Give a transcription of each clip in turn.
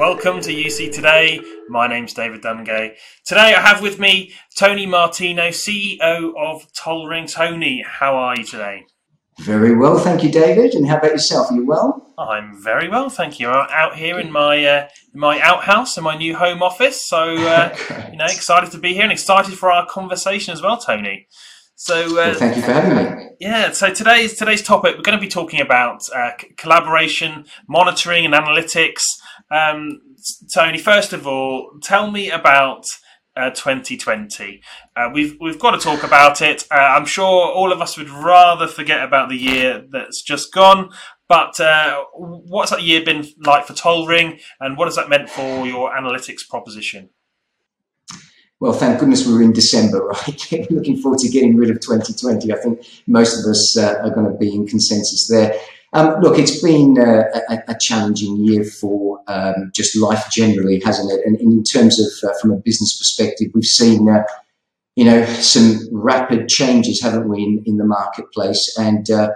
Welcome to UC Today. My name's David Dungay. Today I have with me Tony Martino, CEO of Tollring. Tony, how are you today? Very well, thank you, David. And how about yourself? Are you well? I'm very well, thank you. I'm out here in my uh, my outhouse in my new home office, so uh, you know, excited to be here and excited for our conversation as well, Tony. So uh, well, thank you for having me. Yeah. So today's today's topic we're going to be talking about uh, collaboration, monitoring, and analytics. Um, Tony, first of all, tell me about uh, 2020. Uh, we've we've got to talk about it. Uh, I'm sure all of us would rather forget about the year that's just gone. But uh, what's that year been like for Tollring, and what has that meant for your analytics proposition? Well, thank goodness we're in December, right? Looking forward to getting rid of 2020. I think most of us uh, are going to be in consensus there. Um, look, it's been uh, a, a, challenging year for um, just life generally, hasn't it? And, in terms of, uh, from a business perspective, we've seen, uh, you know, some rapid changes, haven't we, in, in the marketplace? And, uh,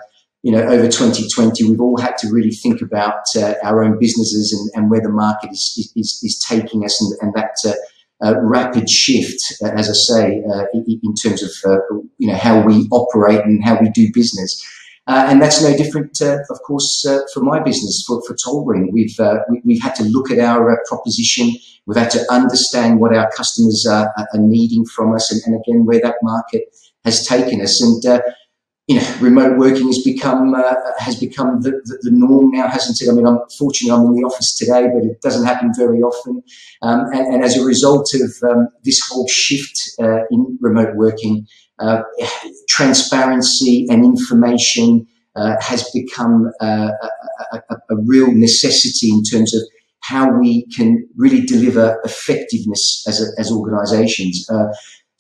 you know, over 2020, we've all had to really think about uh, our own businesses and, and, where the market is, is, is taking us and, and that uh, rapid shift, uh, as I say, uh, in, terms of uh, you know how we operate and how we do business. Uh, and that's no different, uh, of course, for my business, for, for Tollring. We've, we, have had to look at our proposition. We've had to understand what our customers are, are needing from us and, and, again, where that market has taken us. And you know, remote working has become uh, has become the, the, the, norm now, hasn't it? I mean, I'm fortunate I'm in the office today, but it doesn't happen very often. Um, and, and, as a result of um, this whole shift uh, in remote working, uh, transparency and information uh, has become uh, a, a, a, real necessity in terms of how we can really deliver effectiveness as, as organisations. Uh,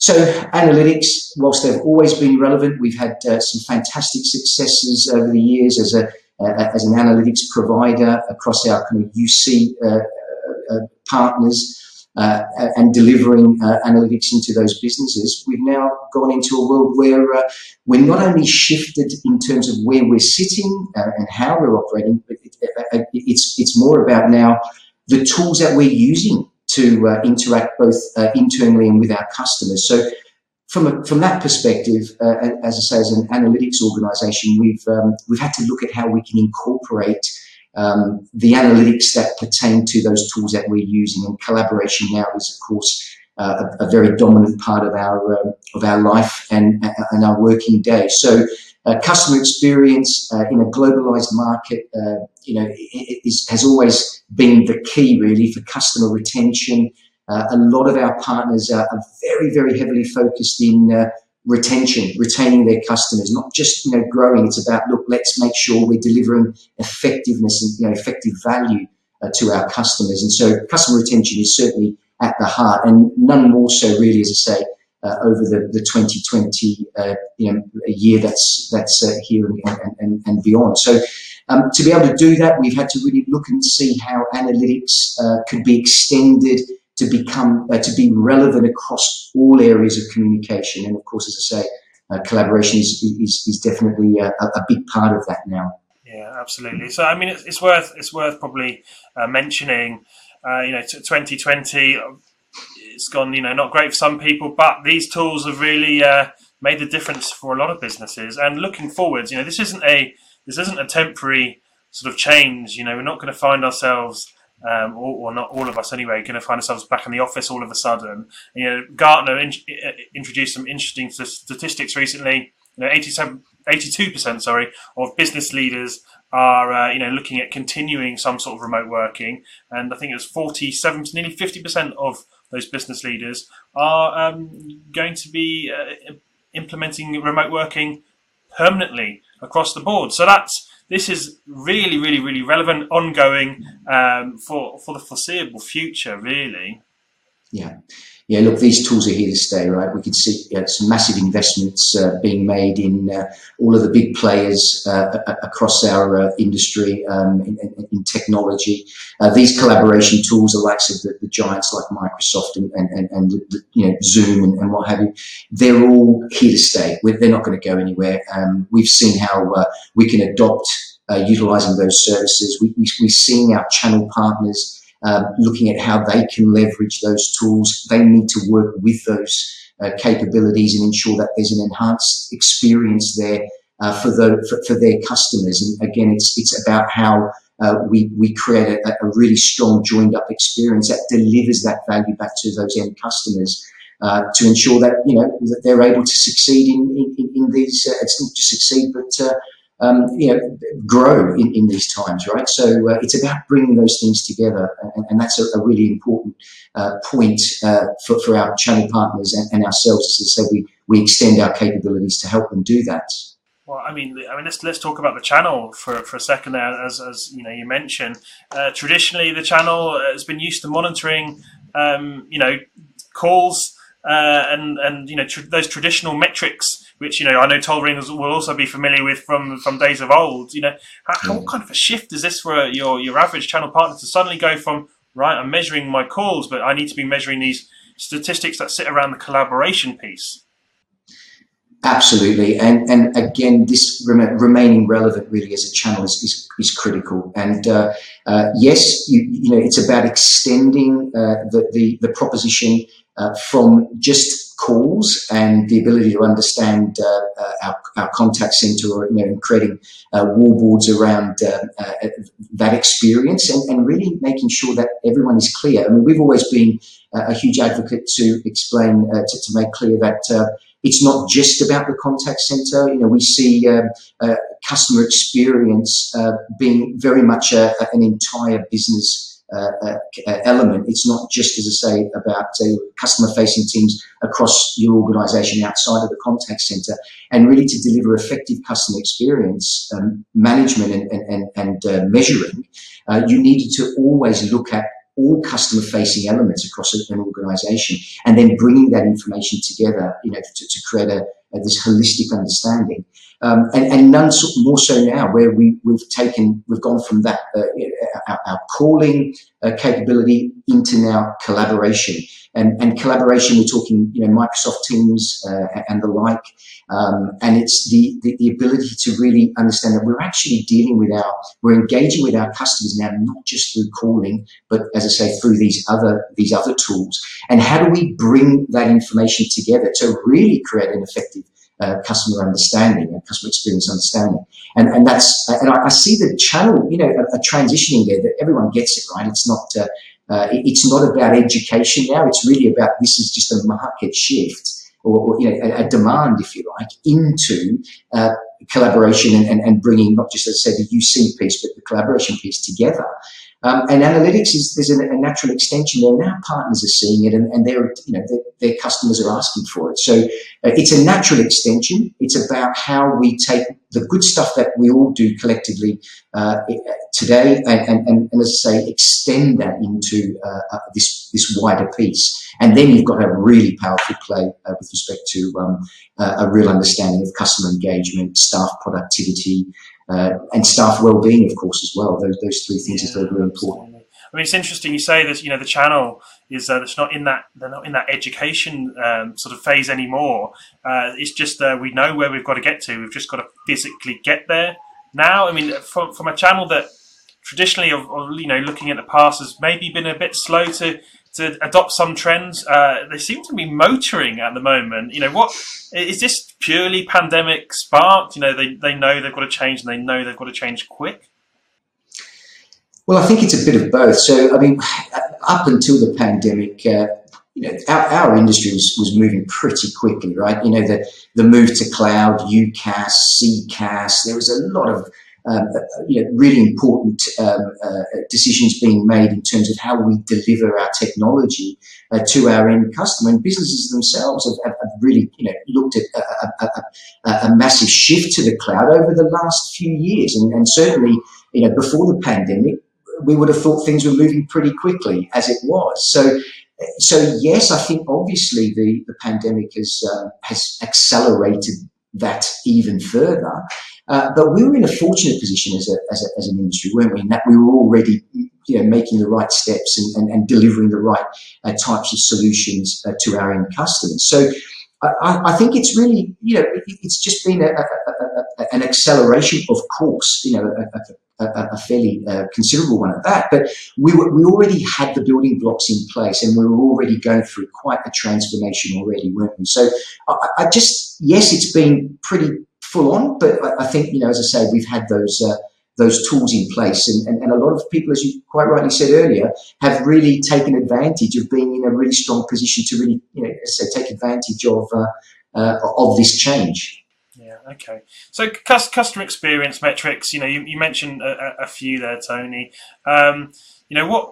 so analytics, whilst they've always been relevant, we've had uh, some fantastic successes over the years as a uh, as an analytics provider across our kind of UC uh, uh, partners uh, and delivering uh, analytics into those businesses. We've now gone into a world where we're not only shifted in terms of where we're sitting and how we're operating, but it, it's it's more about now the tools that we're using to uh, interact both uh, internally and with our customers. So, from a, from that perspective, uh, as I say, as an analytics organisation, we've um, we've had to look at how we can incorporate um, the analytics that pertain to those tools that we're using. And collaboration now is, of course, uh, a, a, very dominant part of our um, of our life and and our working day. So uh, customer experience uh, in a globalized market, uh, you know, is, has always been the key really for customer retention. Uh, a lot of our partners are, are very, very heavily focused in retention, retaining their customers, not just, you know, growing. It's about, look, let's make sure we're delivering effectiveness and, you know, effective value to our customers. And so customer retention is certainly at the heart and none more so really, as I say, uh, over the, the 2020 uh, you know, year that's that's uh, here and, and, and beyond. So um, to be able to do that, we've had to really look and see how analytics uh, could be extended to become uh, to be relevant across all areas of communication. And of course, as I say, uh, collaboration is, is, is definitely a, a, big part of that now. Yeah, absolutely. So I mean, it's, it's worth it's worth probably mentioning. You know, 2020 it's gone, you know, not great for some people, but these tools have really uh, made a difference for a lot of businesses. And looking forwards, you know, this isn't a this isn't a temporary sort of change. You know, we're not going to find ourselves, um, or, or, not all of us anyway, going to find ourselves back in the office all of a sudden. You know, Gartner in, uh, introduced some interesting statistics recently. You know, 87, 82% sorry of business leaders are uh, you know looking at continuing some sort of remote working, and I think it was 47, nearly 50 percent of those business leaders are um, going to be uh, implementing remote working permanently across the board. So that's this is really, really, really relevant, ongoing um, for for the foreseeable future. Really. Yeah yeah, look, these tools are here to stay, right? We could see uh, some massive investments uh, being made in uh, all of the big players uh, across our uh, industry um, in, in, technology. Uh, these collaboration tools, the likes of the, the giants like Microsoft and, and, and, the, you know Zoom and, and, what have you, they're all here to stay. We're, they're not going to go anywhere. Um, we've seen how we can adopt utilizing those services. We, we, we're seeing our channel partners um, looking at how they can leverage those tools. They need to work with those uh, capabilities and ensure that there's an enhanced experience there uh, for, the, for, for, their customers. And again, it's, it's about how uh, we, we create a, a, really strong joined up experience that delivers that value back to those end customers. Uh, to ensure that you know that they're able to succeed in in, in these. Uh, it's not just succeed, but uh, um, you know, grow in, in these times, right? So uh, it's about bringing those things together, and, and that's a, a, really important uh, point uh, for, for our channel partners and, and ourselves. Said, we we extend our capabilities to help them do that. Well, I mean, I mean, let's let's talk about the channel for, for a second there. As as you know, you mentioned uh, traditionally the channel has been used to monitoring, um, you know, calls uh, and and you know tr- those traditional metrics which you know I know toll ringers will also be familiar with from from days of old. You know, how, what kind of a shift is this for your your average channel partner to suddenly go from right? I'm measuring my calls, but I need to be measuring these statistics that sit around the collaboration piece. Absolutely, and and again, this rem- remaining relevant really as a channel is is, is critical. And uh, uh, yes, you, you know, it's about extending uh, the, the the proposition uh, from just calls and the ability to understand uh, uh, our, our, contact center you know and creating uh, wallboards around uh, uh, that experience and, and, really making sure that everyone is clear. I mean, we've always been a huge advocate to explain to, to, make clear that it's not just about the contact center. You know, we see um, customer experience being very much a, an entire business uh, uh, element. It's not just, as I say, about uh, customer facing teams across your organization outside of the contact center and really to deliver effective customer experience um, management and, and, and uh, measuring, uh, you needed to always look at all customer facing elements across an organization and then bringing that information together, you know, to, to create a, a, this holistic understanding. Um, and, and, none so, more so now, where we, we've taken, we've gone from that uh, our, our, calling uh, capability into now collaboration. And, and, collaboration, we're talking, you know, Microsoft Teams uh, and the like. Um, and it's the, the, the, ability to really understand that we're actually dealing with our, we're engaging with our customers now, not just through calling, but as I say, through these other, these other tools. And how do we bring that information together to really create an effective uh, customer understanding and customer experience understanding. And, and that's, and I, I, see the channel, you know, a, a, transitioning there that everyone gets it, right? It's not, uh, uh, it's not about education now. It's really about this is just a market shift or, or you know, a, a, demand, if you like, into uh, collaboration and, and, and, bringing not just, I said, the UC piece, but the collaboration piece together. Um, and analytics is there's a, a, natural extension there. Now partners are seeing it, and, and their you know their, their, customers are asking for it. So uh, it's a natural extension. It's about how we take the good stuff that we all do collectively uh, today, and, and, and, as I say, extend that into uh, uh, this this wider piece. And then you've got a really powerful play uh, with respect to um, uh, a real understanding of customer engagement, staff productivity, uh, and staff well-being, of course, as well. Those, those three things yeah, are very, very important. I mean, it's interesting you say that. You know, the channel is uh, it's not in that they're not in that education um, sort of phase anymore. Uh, it's just uh, we know where we've got to get to. We've just got to physically get there now. I mean, from from a channel that traditionally, of, of, you know, looking at the past has maybe been a bit slow to to adopt some trends. Uh, they seem to be motoring at the moment. You know, what is this purely pandemic sparked? You know, they, they know they've got to change and they know they've got to change quick. Well, I think it's a bit of both. So, I mean, up until the pandemic, uh, you know, our, our industry was, was moving pretty quickly, right? You know, the, the move to cloud, UCaaS, CCaaS, there was a lot of um, you know, really important um, uh, decisions being made in terms of how we deliver our technology uh, to our end customer. And businesses themselves have, have, really, you know, looked at a, a, a, a, massive shift to the cloud over the last few years. And, and certainly, you know, before the pandemic, we would have thought things were moving pretty quickly as it was. So, so yes, I think obviously the, the pandemic has uh, has accelerated that even further. Uh, but we were in a fortunate position as, a, as, a, as, an industry, weren't we? In that we were already you know, making the right steps and, and, and delivering the right uh, types of solutions uh, to our end customers. So I, I, think it's really, you know, it's just been a, an acceleration, of course, you know, a, a fairly uh, considerable one at that. But we were, we already had the building blocks in place, and we were already going through quite a transformation already, weren't we? So I, I just yes, it's been pretty full on, but I, I, think you know, as I say, we've had those. Uh, those tools in place. And, and, and, a lot of people, as you quite rightly said earlier, have really taken advantage of being in a really strong position to really, you know, say, take advantage of uh, uh, of this change. Okay. So customer experience metrics. You know, you, you mentioned a, a, few there, Tony. Um, you know what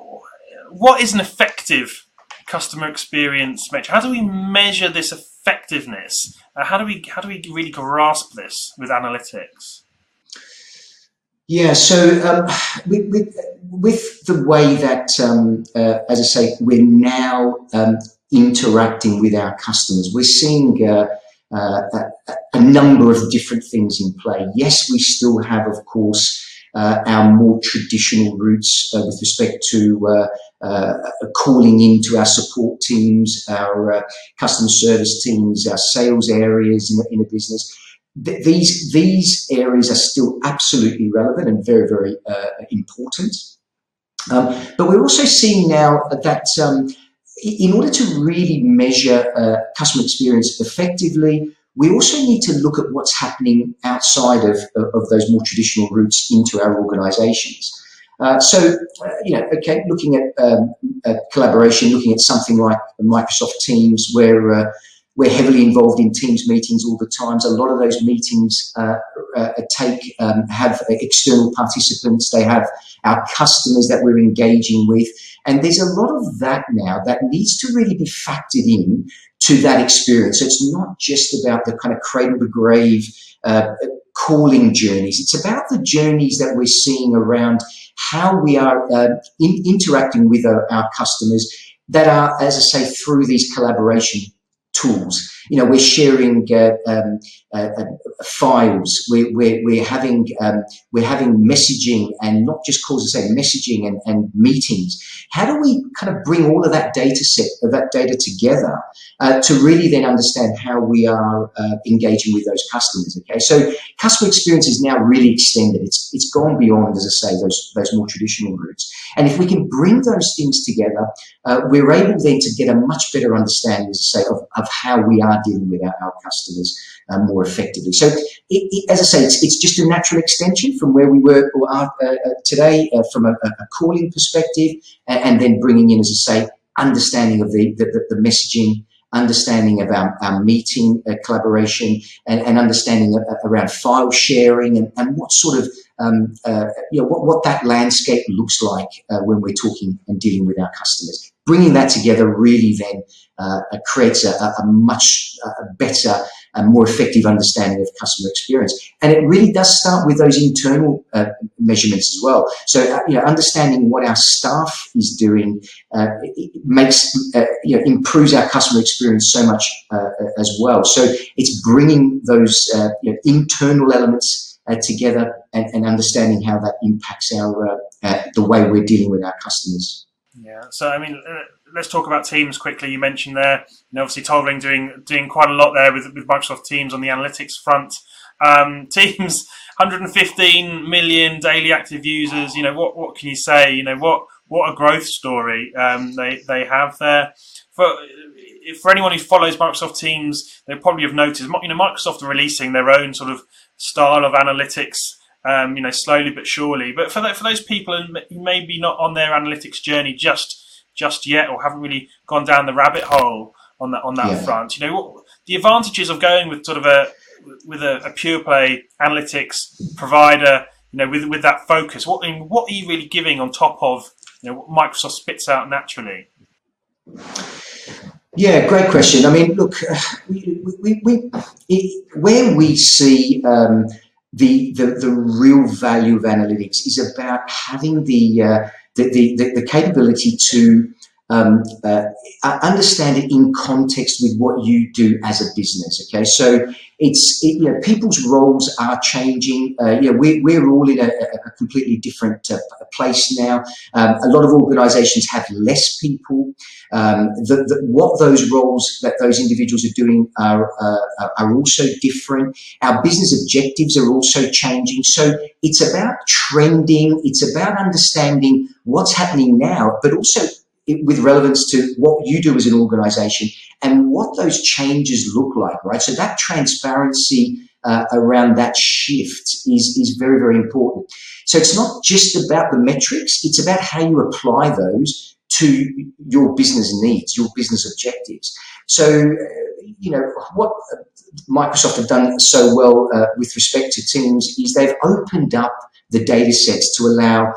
what is an effective customer experience metric? How do we measure this effectiveness? Uh, how do we how do we really grasp this with analytics? Yeah, so um, with, with, with, the way that, um, uh, as I say, we're now um, interacting with our customers. We're seeing uh, uh, a, number of different things in play. Yes, we still have, of course, uh, our more traditional routes uh, with respect to uh, uh, calling into our support teams, our customer service teams, our sales areas in, in a business. Th- these these areas are still absolutely relevant and very very important. Um, but we're also seeing now that um, in order to really measure uh, customer experience effectively, we also need to look at what's happening outside of, of those more traditional routes into our organizations. Uh, so, uh, you know, okay, looking at um, collaboration, looking at something like Microsoft Teams, where uh, we're heavily involved in Teams meetings all the times. A lot of those meetings uh, uh, take um, have external participants. They have our customers that we're engaging with. And there's a lot of that now that needs to really be factored in to that experience. So it's not just about the kind of cradle to grave uh, calling journeys. It's about the journeys that we're seeing around how we are uh, in, interacting with our, our customers that are, as I say, through these collaboration tools. You know, we're sharing uh, um, uh, uh, files. We're, we're, we're having um, we're having messaging and not just calls. I say messaging and, and meetings. How do we kind of bring all of that data set of that data together uh, to really then understand how we are uh, engaging with those customers? Okay, so customer experience is now really extended. It's it's gone beyond, as I say, those those more traditional routes. And if we can bring those things together, uh, we're able then to get a much better understanding, as I say, of, of how we are dealing with our, our customers uh, more effectively. So, it, it, as I say, it's, it's, just a natural extension from where we were or are uh, uh today uh, from a, a, calling perspective, and, then bringing in, as I say, understanding of the, the, the messaging, understanding of our, our meeting uh, collaboration, and, and understanding uh, around file sharing, and, and what sort of um, uh, you know what, what that landscape looks like uh, when we're talking and dealing with our customers. Bringing that together really then uh, creates a, a much better and more effective understanding of customer experience. And it really does start with those internal uh, measurements as well. So, uh, you know, understanding what our staff is doing uh, makes, uh, you know, improves our customer experience so much uh, as well. So it's bringing those uh, you know, internal elements together and, and, understanding how that impacts our the way we're dealing with our customers. Yeah. So, I mean, let's talk about Teams quickly. You mentioned there, you know, obviously Tollring doing doing quite a lot there with, with Microsoft Teams on the analytics front. Um, Teams, 115 million daily active users. You know, what what can you say? You know, what what a growth story um, they they have there. For for anyone who follows Microsoft Teams, they probably have noticed. You know, Microsoft are releasing their own sort of style of analytics. Um, you know, slowly but surely. But for for those people who maybe not on their analytics journey just just yet, or haven't really gone down the rabbit hole on that on that yeah. front. You know, what, the advantages of going with sort of a with a, a, pure play analytics provider. You know, with with that focus, what what are you really giving on top of you know what Microsoft spits out naturally? Yeah, great question. I mean, look, we, we, we it, where we see um, the, the the real value of analytics is about having the uh, the, the, the, capability to um, uh, understand it in context with what you do as a business. Okay, so it's it, you know people's roles are changing. Uh, you know we're, we're all in a, a completely different uh, place now. Um, a lot of organisations have less people. Um, the, the, what those roles that those individuals are doing are uh, are also different. Our business objectives are also changing. So it's about trending. It's about understanding what's happening now, but also with relevance to what you do as an organization and what those changes look like, right? So that transparency uh, around that shift is, is very, very important. So it's not just about the metrics, it's about how you apply those to your business needs, your business objectives. So, you know, what Microsoft have done so well uh, with respect to Teams is they've opened up the data sets to allow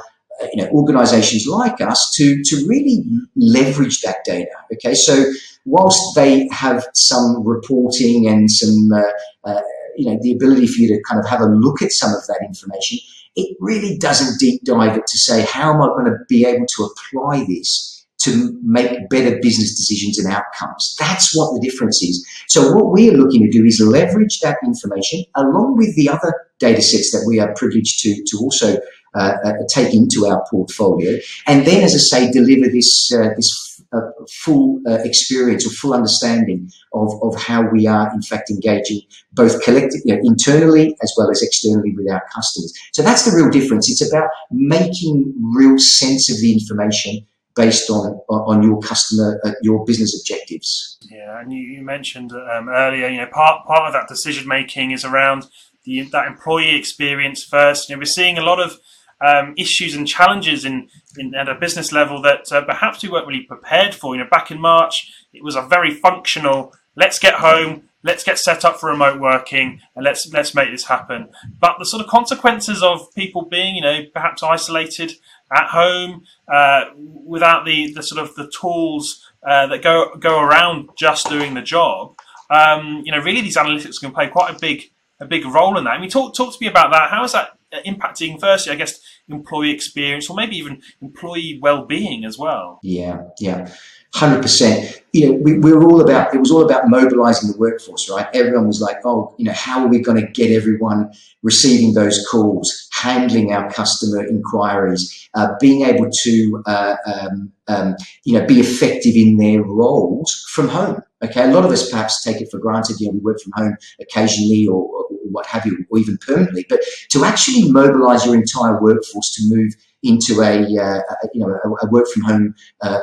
you know, organizations like us to, to really leverage that data. Okay, so whilst they have some reporting and some, uh, uh, you know, the ability for you to kind of have a look at some of that information, it really doesn't deep dive it to say, how am I going to be able to apply this to make better business decisions and outcomes. That's what the difference is. So what we are looking to do is leverage that information along with the other data sets that we are privileged to, to also uh, uh, take into our portfolio, and then, as I say, deliver this uh, this uh, full uh, experience or full understanding of, of how we are in fact engaging both collectively, you know, internally as well as externally with our customers. So that's the real difference. It's about making real sense of the information based on on your customer uh, your business objectives. Yeah, and you, you mentioned um, earlier, you know, part part of that decision making is around the that employee experience first. You know, we're seeing a lot of um, issues and challenges in, in, at a business level that uh, perhaps we weren't really prepared for. You know, back in March, it was a very functional. Let's get home. Let's get set up for remote working, and let's let's make this happen. But the sort of consequences of people being, you know, perhaps isolated at home uh, without the, the sort of the tools uh, that go go around just doing the job. Um, you know, really, these analytics can play quite a big a big role in that. I mean, talk talk to me about that. How is that impacting, firstly, I guess, employee experience or maybe even employee well-being as well? Yeah, yeah. Hundred percent. You know, we, we were all about. It was all about mobilising the workforce, right? Everyone was like, "Oh, you know, how are we going to get everyone receiving those calls, handling our customer inquiries, uh, being able to, uh, um, um, you know, be effective in their roles from home?" Okay, a lot of us perhaps take it for granted. You know, we work from home occasionally, or what have you, or even permanently. But to actually mobilise your entire workforce to move into a, uh, a you know a, a, work from home uh,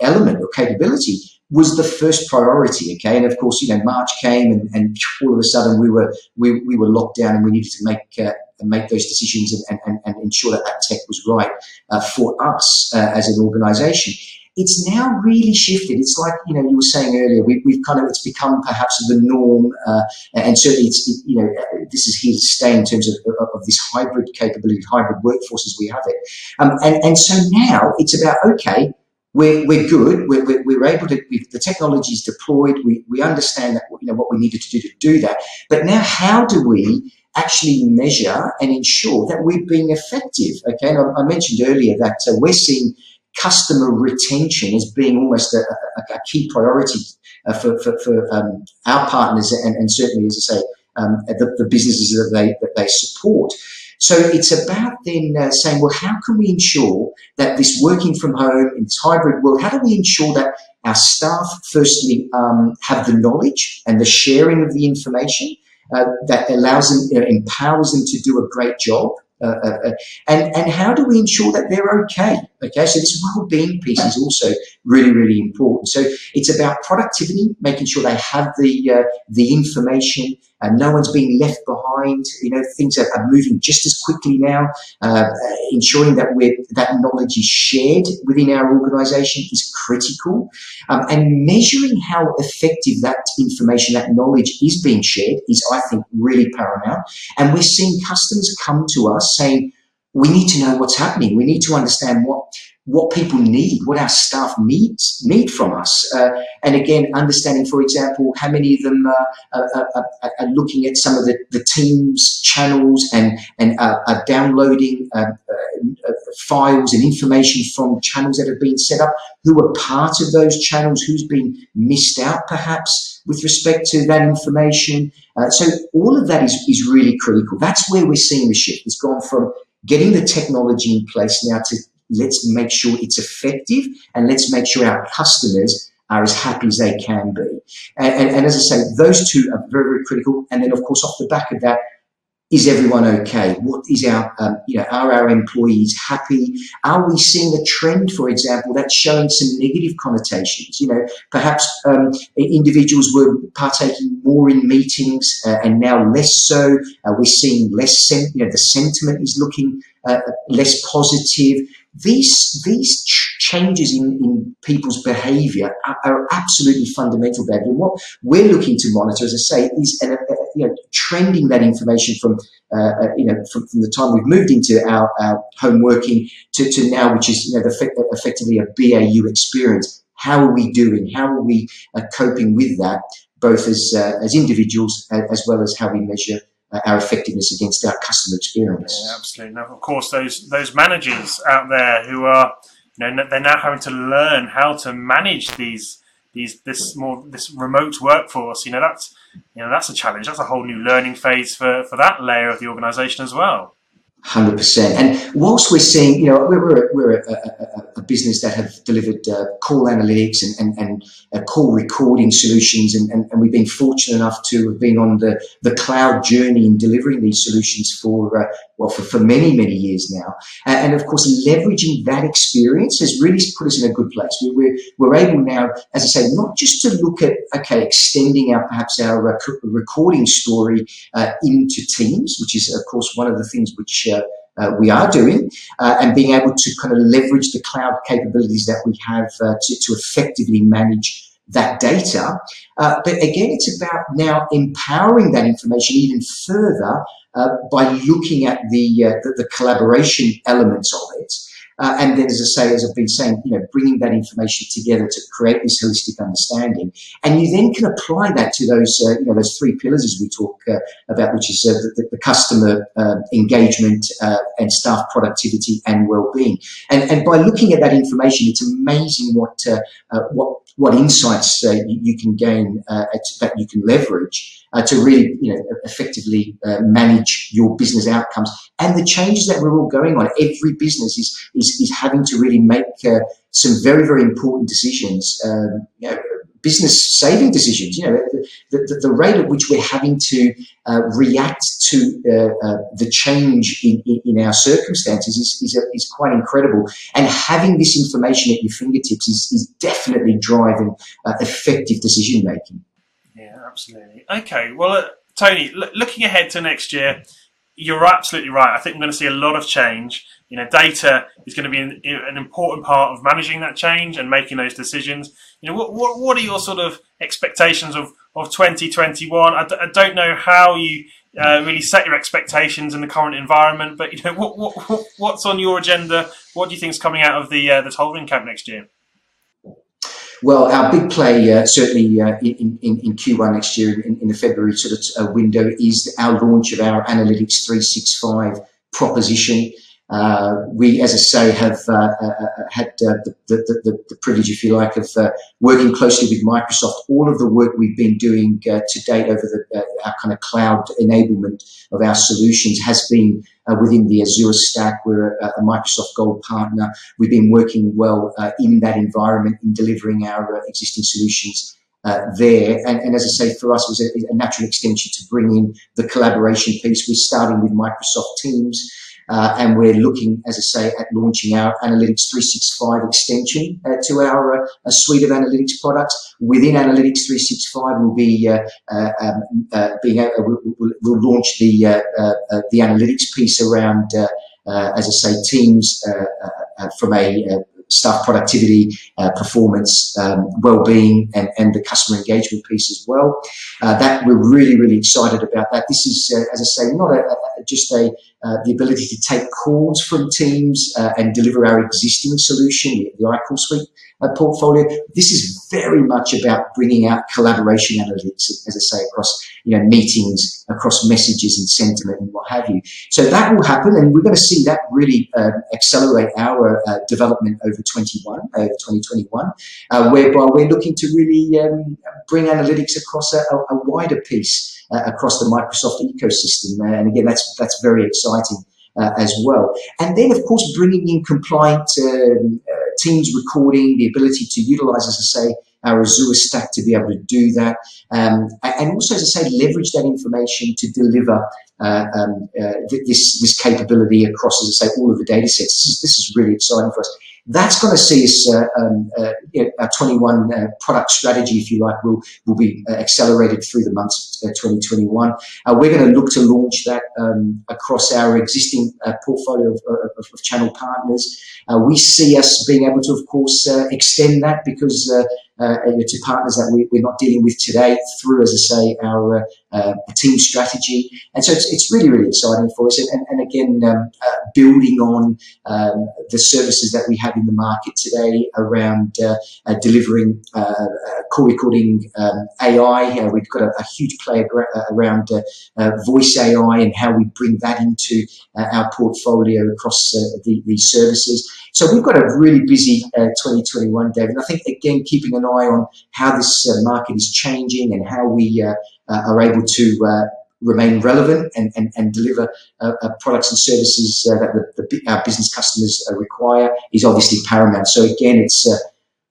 element or capability was the first priority. Okay, and of course you know March came and, and all of a sudden we were we, we were locked down and we needed to make uh, make those decisions and, and, and ensure that that tech was right uh, for us uh, as an organisation it's now really shifted. It's like you know you were saying earlier. We, have kind of it's become perhaps the norm, uh, and certainly it's you know this is here to stay in terms of, of, of this hybrid capability, hybrid workforce as we have it. Um, and and so now it's about okay. We're, we're good. We're, we're, we're able to. the technology is deployed. We, we understand that you know what we needed to do to do that. But now, how do we actually measure and ensure that we're being effective? Okay, and I, I mentioned earlier that uh, we're seeing customer retention as being almost a, a, a key priority uh, for, for, for um, our partners and, and, certainly, as I say, um, the, the, businesses that they, that they support. So it's about then uh, saying, well, how can we ensure that this working from home in hybrid world, how do we ensure that our staff firstly um, have the knowledge and the sharing of the information uh, that allows them, you know, empowers them to do a great job Uh, uh, uh, and and how do we ensure that they're okay? Okay, so this well-being piece is also really really important. So it's about productivity, making sure they have the uh, the information, and no one's being left behind. You know, things are, are moving just as quickly now. Uh, ensuring that we that knowledge is shared within our organisation is critical, um, and measuring how effective that information, that knowledge is being shared is, I think, really paramount. And we're seeing customers come to us saying, we need to know what's happening. We need to understand what what people need, what our staff needs need from us, uh, and again, understanding, for example, how many of them uh, are, are, are, looking at some of the, the teams channels and and are downloading uh, uh, files and information from channels that have been set up, who are part of those channels, who's been missed out perhaps with respect to that information. Uh, so all of that is, is really critical. That's where we're seeing the shift. It's gone from getting the technology in place now to let's make sure it's effective and let's make sure our customers are as happy as they can be. And, and, and, as I say, those two are very, very critical. And then, of course, off the back of that, is everyone okay? What is our, um, you know, are our employees happy? Are we seeing a trend, for example, that's showing some negative connotations? You know, perhaps um, individuals were partaking more in meetings uh, and now less so. Uh, we're seeing less, sen- you know, the sentiment is looking uh, less positive these these ch- changes in, in people's behaviour are, are, absolutely fundamental, David. And what we're looking to monitor, as I say, is uh, you know, trending that information from uh, uh, you know from, from, the time we've moved into our, our home working to, to now, which is you know the, effectively a BAU experience. How are we doing? How are we uh, coping with that, both as uh, as individuals as well as how we measure Uh, our effectiveness against our customer experience. Yeah, absolutely. Now, of course, those those managers out there who are, you know, they're now having to learn how to manage these these this more this remote workforce. You know, that's you know that's a challenge. That's a whole new learning phase for for that layer of the organisation as well. Hundred percent. And whilst we're seeing, you know, we're, we're a, a, a business that have delivered uh, call analytics and, and, and uh, call recording solutions, and, and, and, we've been fortunate enough to have been on the, the cloud journey in delivering these solutions for uh, well for, for many many years now. And, of course, leveraging that experience has really put us in a good place. We're, we're, we're able now, as I say, not just to look at okay, extending our perhaps our uh, recording story uh, into Teams, which is of course one of the things which uh, uh, we are doing, uh, and being able to kind of leverage the cloud capabilities that we have uh, to, to, effectively manage that data. Uh, but again, it's about now empowering that information even further uh, by looking at the, the, the collaboration elements of it. Uh, and then, as I say, as I've been saying, you know, bringing that information together to create this holistic understanding, and you then can apply that to those, uh, you know, those three pillars as we talk uh, about, which is uh, the, the, customer um, engagement uh, and staff productivity and well-being. And, and by looking at that information, it's amazing what uh, what what insights you, you, can gain that you can leverage uh, to really, you know, effectively uh, manage your business outcomes and the changes that we're all going on. Every business is is, is having to really make uh, some very very important decisions. Um, you know, business saving decisions. You know, the, the, the, rate at which we're having to uh, react to uh, uh, the change in, in, in, our circumstances is, is, a, is, quite incredible. And having this information at your fingertips is, is definitely driving uh, effective decision making Yeah, absolutely. Okay, well, uh, Tony, l- looking ahead to next year, you're absolutely right. I think we're going to see a lot of change. You know, data is going to be an, an important part of managing that change and making those decisions. You know, what what, what are your sort of expectations of, of 2021? I d- I don't know how you uh, really set your expectations in the current environment, but you know, what, what what's on your agenda? What do you think is coming out of the uh, the Tollring Camp next year? Well, our big play uh, certainly uh, in, in, in, Q1 next year, in, in the February sort of uh, window, is our launch of our Analytics 365 proposition. Uh, we, as I say, have uh, uh, had uh, the, the, the, the, privilege, if you like, of uh, working closely with Microsoft. All of the work we've been doing to date over the, our kind of cloud enablement of our solutions has been within the Azure stack. We're a, a, Microsoft Gold partner. We've been working well in that environment in delivering our existing solutions. Uh, there. And, and, as I say, for us, it was a, a, natural extension to bring in the collaboration piece. We're starting with Microsoft Teams. Uh, and we're looking, as I say, at launching our Analytics 365 extension uh, to our uh, suite of analytics products. Within Analytics 365, we'll be uh, uh, um, uh, being we'll, we'll, launch the the analytics piece around, as I say, teams from a staff productivity, uh, performance, um, well-being, and, and the customer engagement piece as well. Uh, that we're really, really excited about that. This is, uh, as I say, not a, a, just a uh, the ability to take calls from teams uh, and deliver our existing solution, the, iCall suite uh, portfolio. This is very much about bringing out collaboration analytics, as I say, across you know meetings, across messages and sentiment and what have you. So that will happen, and we're going to see that really uh, accelerate our development over 21, over 2021, uh, whereby we're looking to really um, bring analytics across a, a wider piece uh, across the Microsoft ecosystem. and again, that's that's very exciting. Uh, as well. And then, of course, bringing in compliant um, uh, Teams recording, the ability to utilize, as I say, our Azure stack to be able to do that, um, and also, as I say, leverage that information to deliver uh, um, uh, this this capability across, as I say, all of the data sets. This is, this is really exciting for us. That's going to see us, uh, um, uh, you know, our 21 uh, product strategy, if you like, will, will be uh, accelerated through the months of 2021. Uh, we're going to look to launch that um, across our existing portfolio of, of, of, channel partners. we see us being able to, of course, extend that because uh, to partners that we, are not dealing with today through, as I say, our uh, team strategy. And so it's, it's really, really exciting for us. And, and again, um, uh, building on um, the services that we have in the market today around uh, uh, delivering uh, call recording um, AI. we've got a, a huge play around voice AI and how we bring that into our portfolio across the, these services. So we've got a really busy 2021, David. And I think, again, keeping an eye on how this market is changing and how we are able to uh, remain relevant and, and, and deliver uh, uh, products and services uh, that the, the, our business customers uh, require is obviously paramount. So again, it's uh,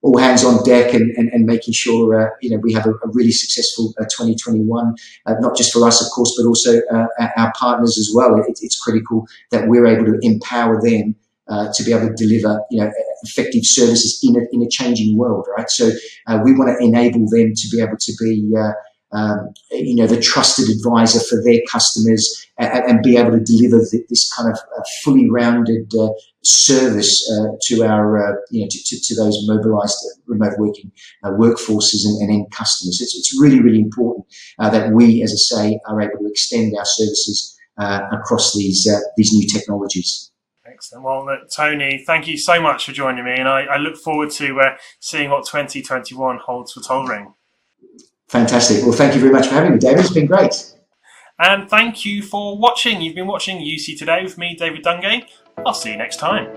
all hands on deck and, and, and making sure you know we have a, a really successful 2021, not just for us, of course, but also our partners as well. It, it's critical that we're able to empower them uh, to be able to deliver, you know, effective services in a, in a changing world, right? So uh, we want to enable them to be able to be uh, um, you know, the trusted advisor for their customers and, and be able to deliver this kind of uh, fully rounded uh, service uh, to our, uh, you know, to, to, to, those mobilized remote working uh, workforces and, and, end customers. It's, it's really, really important uh, that we, as I say, are able to extend our services across these, these new technologies. Excellent. Well, Tony, thank you so much for joining me, and I, I look forward to seeing what 2021 holds for Tollring. Fantastic. Well, thank you very much for having me, David. It's been great. And thank you for watching. You've been watching UC Today with me, David Dungay. I'll see you next time.